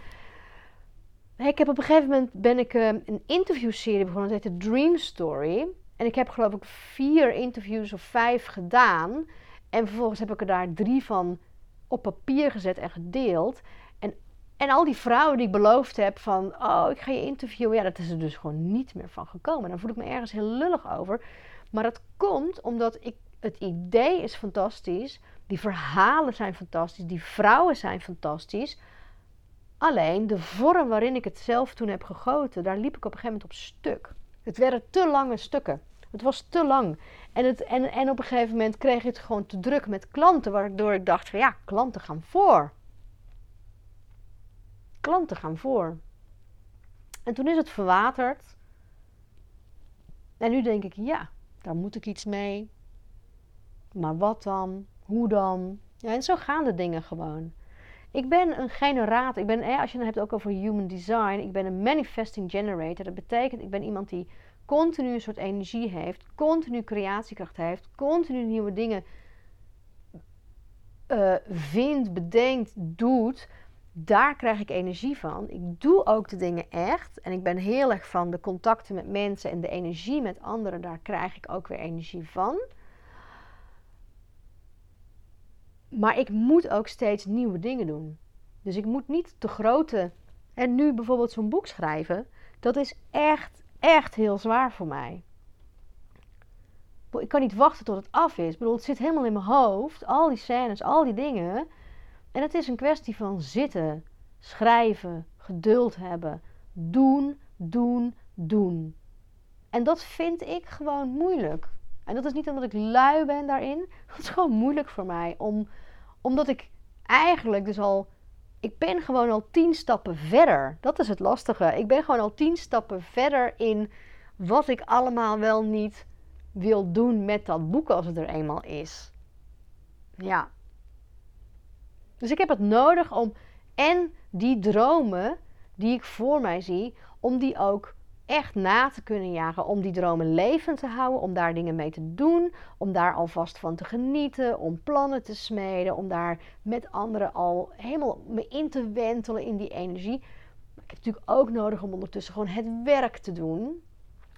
Ik heb op een gegeven moment ben ik uh, een interviewserie begonnen. Dat heet de Dream Story. En ik heb geloof ik vier interviews of vijf gedaan. En vervolgens heb ik er daar drie van op papier gezet en gedeeld. En, en al die vrouwen die ik beloofd heb van... Oh, ik ga je interviewen. Ja, dat is er dus gewoon niet meer van gekomen. Dan voel ik me ergens heel lullig over. Maar dat komt omdat ik... Het idee is fantastisch. Die verhalen zijn fantastisch, die vrouwen zijn fantastisch. Alleen de vorm waarin ik het zelf toen heb gegoten, daar liep ik op een gegeven moment op stuk. Het werden te lange stukken. Het was te lang. En, het, en, en op een gegeven moment kreeg ik het gewoon te druk met klanten, waardoor ik dacht van ja, klanten gaan voor. Klanten gaan voor. En toen is het verwaterd. En nu denk ik, ja, daar moet ik iets mee. Maar wat dan? Hoe dan? Ja, en zo gaan de dingen gewoon. Ik ben een generator. Ik ben, als je het hebt ook over human design, ik ben een manifesting generator. Dat betekent, ik ben iemand die continu een soort energie heeft, continu creatiekracht heeft, continu nieuwe dingen uh, vindt, bedenkt, doet. Daar krijg ik energie van. Ik doe ook de dingen echt. En ik ben heel erg van de contacten met mensen en de energie met anderen. Daar krijg ik ook weer energie van. Maar ik moet ook steeds nieuwe dingen doen. Dus ik moet niet te grote. En nu bijvoorbeeld zo'n boek schrijven. Dat is echt, echt heel zwaar voor mij. Ik kan niet wachten tot het af is. Ik bedoel, het zit helemaal in mijn hoofd. Al die scènes, al die dingen. En het is een kwestie van zitten, schrijven, geduld hebben. Doen, doen, doen. En dat vind ik gewoon moeilijk. En dat is niet omdat ik lui ben daarin. [LAUGHS] Het is gewoon moeilijk voor mij om omdat ik eigenlijk dus al. Ik ben gewoon al tien stappen verder. Dat is het lastige. Ik ben gewoon al tien stappen verder in wat ik allemaal wel niet wil doen met dat boek als het er eenmaal is. Ja. Dus ik heb het nodig om en die dromen die ik voor mij zie, om die ook echt na te kunnen jagen. Om die dromen levend te houden, om daar dingen mee te doen, om daar alvast van te genieten, om plannen te smeden, om daar met anderen al helemaal me in te wentelen in die energie. Maar ik heb natuurlijk ook nodig om ondertussen gewoon het werk te doen.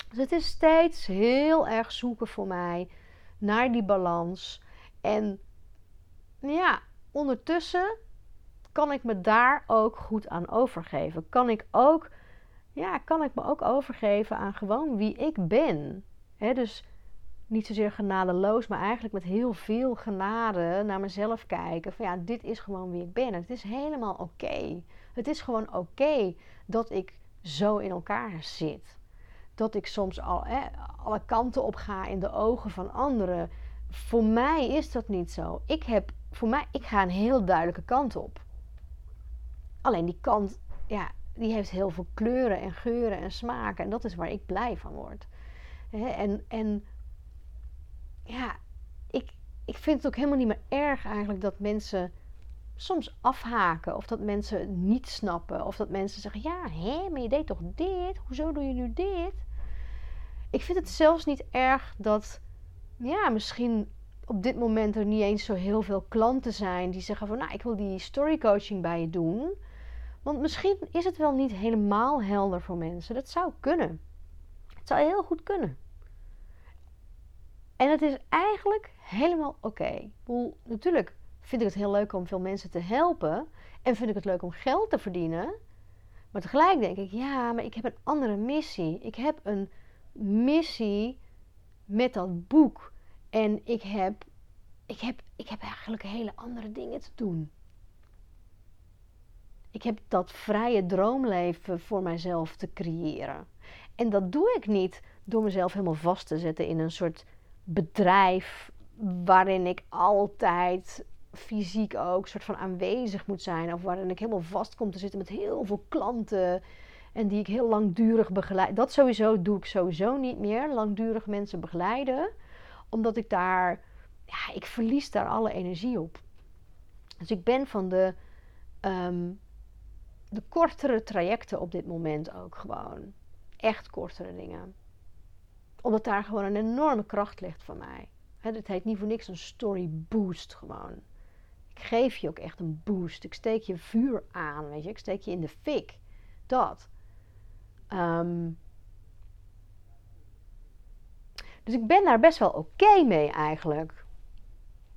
Dus het is steeds heel erg zoeken voor mij naar die balans. En ja, ondertussen kan ik me daar ook goed aan overgeven. Kan ik ook ja, kan ik me ook overgeven aan gewoon wie ik ben. dus niet zozeer genadeloos, maar eigenlijk met heel veel genade naar mezelf kijken. Van ja, dit is gewoon wie ik ben. Het is helemaal oké. Het is gewoon oké dat ik zo in elkaar zit. dat ik soms al alle kanten op ga in de ogen van anderen. Voor mij is dat niet zo. Ik heb, voor mij, ik ga een heel duidelijke kant op. Alleen die kant, ja, die heeft heel veel kleuren en geuren en smaken. En dat is waar ik blij van word. En, en ja, ik, ik vind het ook helemaal niet meer erg eigenlijk dat mensen soms afhaken. Of dat mensen niet snappen. Of dat mensen zeggen, ja, hé, maar je deed toch dit? Hoezo doe je nu dit? Ik vind het zelfs niet erg dat, ja, misschien op dit moment er niet eens zo heel veel klanten zijn die zeggen van, nou, ik wil die storycoaching bij je doen. Want misschien is het wel niet helemaal helder voor mensen. Dat zou kunnen. Het zou heel goed kunnen. En het is eigenlijk helemaal oké. Natuurlijk vind ik het heel leuk om veel mensen te helpen. En vind ik het leuk om geld te verdienen. Maar tegelijk denk ik, ja, maar ik heb een andere missie. Ik heb een missie met dat boek. En ik heb, ik heb, ik heb eigenlijk hele andere dingen te doen. Ik heb dat vrije droomleven voor mijzelf te creëren. En dat doe ik niet door mezelf helemaal vast te zetten in een soort bedrijf waarin ik altijd fysiek ook soort van aanwezig moet zijn. Of waarin ik helemaal vast kom te zitten met heel veel klanten. En die ik heel langdurig begeleid. Dat sowieso doe ik sowieso niet meer. Langdurig mensen begeleiden. Omdat ik daar. Ja, ik verlies daar alle energie op. Dus ik ben van de. Ehm, de kortere trajecten op dit moment ook gewoon. Echt kortere dingen. Omdat daar gewoon een enorme kracht ligt van mij. Het heet niet voor niks een story boost gewoon. Ik geef je ook echt een boost. Ik steek je vuur aan, weet je. Ik steek je in de fik. Dat. Ehm, dus ik ben daar best wel oké mee eigenlijk.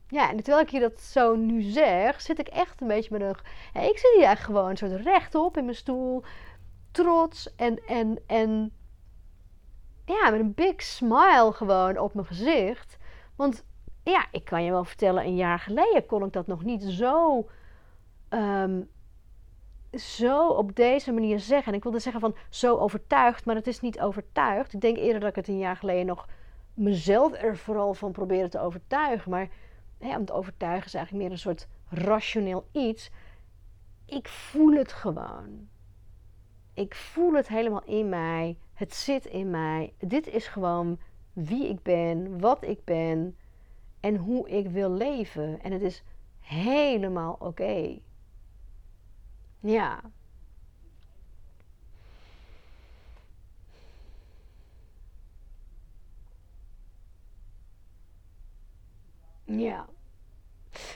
Ja, en terwijl ik je dat zo nu zeg, zit ik echt een beetje met een... ik zit hier echt gewoon een soort rechtop in mijn stoel. Trots en, en, en... Ja, met een big smile gewoon op mijn gezicht. Want ja, ik kan je wel vertellen, een jaar geleden kon ik dat nog niet zo... Ehm, zo op deze manier zeggen. En ik wilde zeggen van zo overtuigd, maar het is niet overtuigd. Ik denk eerder dat ik het een jaar geleden nog mezelf er vooral van probeerde te overtuigen. Maar om te overtuigen is eigenlijk meer een soort rationeel iets. Ik voel het gewoon. Ik voel het helemaal in mij. Het zit in mij. Dit is gewoon wie ik ben, wat ik ben en hoe ik wil leven. En het is helemaal oké. Ja. Ja.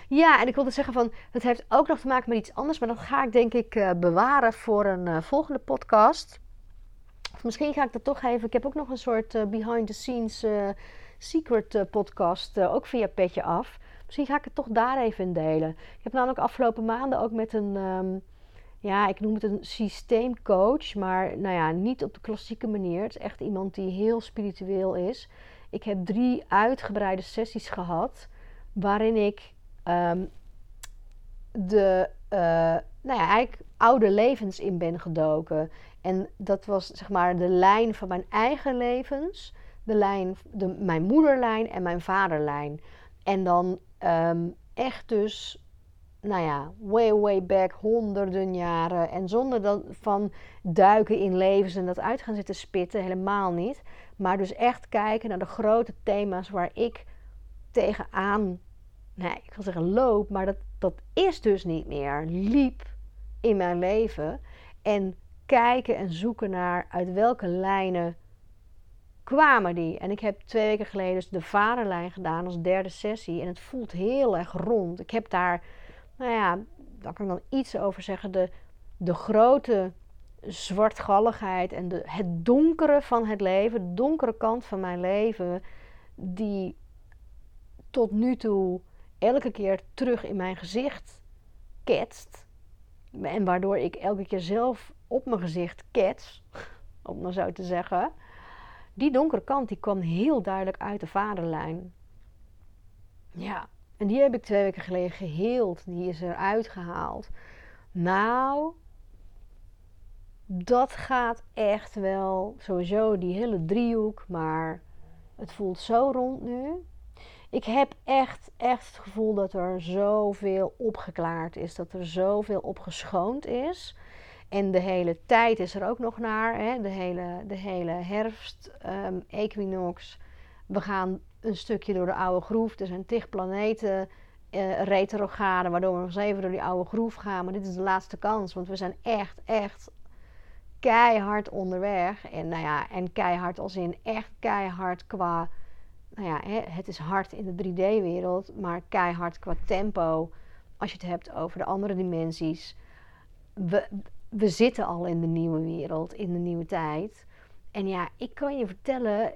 Ja, en ik wilde zeggen van, het heeft ook nog te maken met iets anders, maar dat ga ik denk ik uh, bewaren voor een uh, volgende podcast. Misschien ga ik dat toch even, ik heb ook nog een soort uh, behind the scenes secret podcast, ook via Petje Af. Misschien ga ik het toch daar even in delen. Ik heb namelijk afgelopen maanden ook met een, um, ja, ik noem het een systeemcoach, maar nou ja, niet op de klassieke manier. Het is echt iemand die heel spiritueel is. Ik heb drie uitgebreide sessies gehad waarin ik um, de, uh, nou ja, eigenlijk oude levens in ben gedoken. En dat was zeg maar de lijn van mijn eigen levens, de lijn, de, mijn moederlijn en mijn vaderlijn. En dan um, echt dus, nou ja, way, way back, honderden jaren. En zonder dan van duiken in levens en dat uit gaan zitten spitten, helemaal niet. Maar dus echt kijken naar de grote thema's waar ik tegenaan nee, ik wil zeggen loop, maar dat, dat is dus niet meer. Liep in mijn leven. En kijken en zoeken naar uit welke lijnen kwamen die. En ik heb twee weken geleden dus de vaderlijn gedaan als derde sessie. En het voelt heel erg rond. Ik heb daar, nou ja, daar kan ik dan iets over zeggen. De, de grote zwartgalligheid en de, het donkere van het leven, de donkere kant van mijn leven, die tot nu toe elke keer terug in mijn gezicht ketst. En waardoor ik elke keer zelf op mijn gezicht kets, [LAUGHS] om maar zo te zeggen. Die donkere kant die kwam heel duidelijk uit de vaderlijn. Ja, en die heb ik twee weken geleden geheeld. Die is eruit gehaald. Nou, dat gaat echt wel sowieso die hele driehoek, maar het voelt zo rond nu. Ik heb echt, echt het gevoel dat er zoveel opgeklaard is, dat er zoveel opgeschoond is. En de hele tijd is er ook nog naar, hè? De, hele, de hele herfst, um, equinox. We gaan een stukje door de oude groef. Er zijn tig planeten uh, retrograde, waardoor we nog eens even door die oude groef gaan. Maar dit is de laatste kans, want we zijn echt, echt keihard onderweg. En, nou ja, en keihard als in echt keihard qua... Nou ja, het is hard in de 3D-wereld, maar keihard qua tempo. Als je het hebt over de andere dimensies. We, we zitten al in de nieuwe wereld, in de nieuwe tijd. En ja, ik kan je vertellen,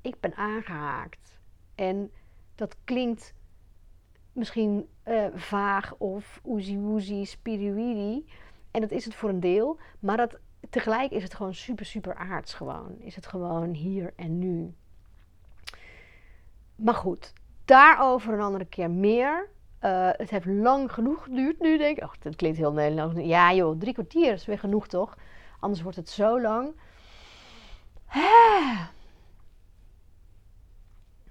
ik ben aangehaakt. En dat klinkt misschien uh, vaag of oezie woezie, spiriwiri. En dat is het voor een deel. Maar dat, tegelijk is het gewoon super, super aards gewoon. Is het gewoon hier en nu. Maar goed, daarover een andere keer meer. Uh, het heeft lang genoeg geduurd nu, denk ik. Oh, dat klinkt heel Nederlands. Ja joh, drie kwartier is weer genoeg toch? Anders wordt het zo lang. [SIGHS]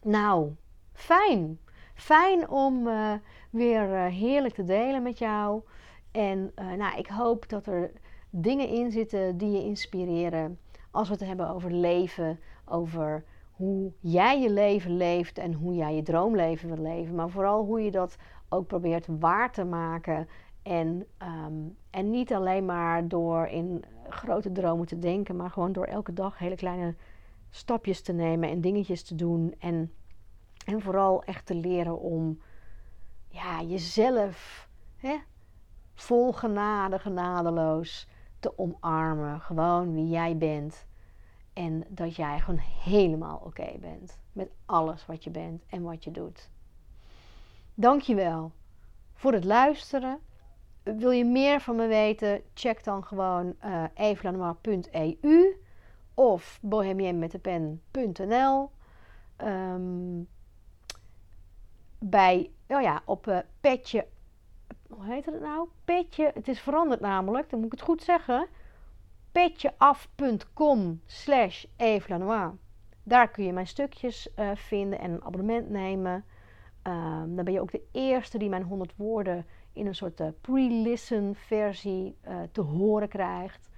Nou, fijn. Fijn om uh, weer uh, heerlijk te delen met jou. En nou, ik hoop dat er dingen in zitten die je inspireren. Als we het hebben over leven, over hoe jij je leven leeft en hoe jij je droomleven wil leven. Maar vooral hoe je dat ook probeert waar te maken. En, ehm, en niet alleen maar door in grote dromen te denken, maar gewoon door elke dag hele kleine stapjes te nemen en dingetjes te doen. En, en vooral echt te leren om ja, jezelf hè, vol genade, genadeloos te omarmen. Gewoon wie jij bent. En dat jij gewoon helemaal oké bent met alles wat je bent en wat je doet. Dankjewel voor het luisteren. Wil je meer van me weten? Check dan gewoon uh, of bohemienmetdepen.nl. Um, bij, oh ja, op uh, petje, hoe heet het nou? Petje, het is veranderd namelijk, dan moet ik het goed zeggen. petjeaf.com slash evelanoir. Daar kun je mijn stukjes uh, vinden en een abonnement nemen. Um, dan ben je ook de eerste die mijn 100 woorden in een soort uh, pre-listen versie uh, te horen krijgt.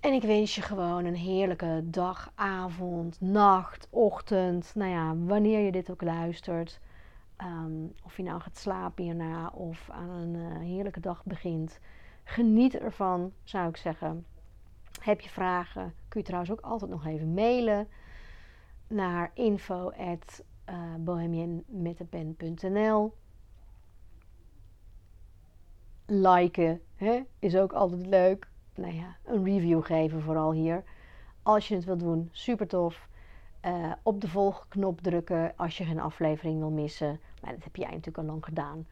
En ik wens je gewoon een heerlijke dag, avond, nacht, ochtend. Nou ja, wanneer je dit ook luistert. Um, of je nou gaat slapen hierna of aan een uh, heerlijke dag begint. Geniet ervan, zou ik zeggen. Heb je vragen, kun je trouwens ook altijd nog even mailen naar info@ uh, eh. Liken hè, is ook altijd leuk. Nou ja, een review geven vooral hier. Als je het wilt doen, super tof. Uh, op de volgknop drukken als je geen aflevering wil missen. Maar dat heb jij natuurlijk al lang gedaan.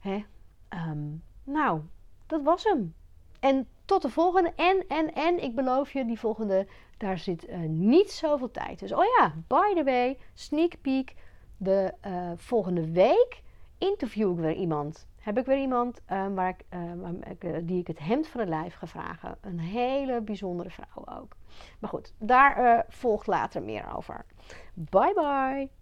Hè? Um, nou, dat was hem. En tot de volgende. En, en, en, ik beloof je, die volgende, daar zit uh, niet zoveel tijd. Dus, oh ja, by the way, sneak peek. De uh, volgende week interview ik weer iemand. Heb ik weer iemand uh, waar ik, ik, die ik het hemd van het lijf ga vragen. Een hele bijzondere vrouw ook. Maar goed, daar volgt later meer over. Bye bye.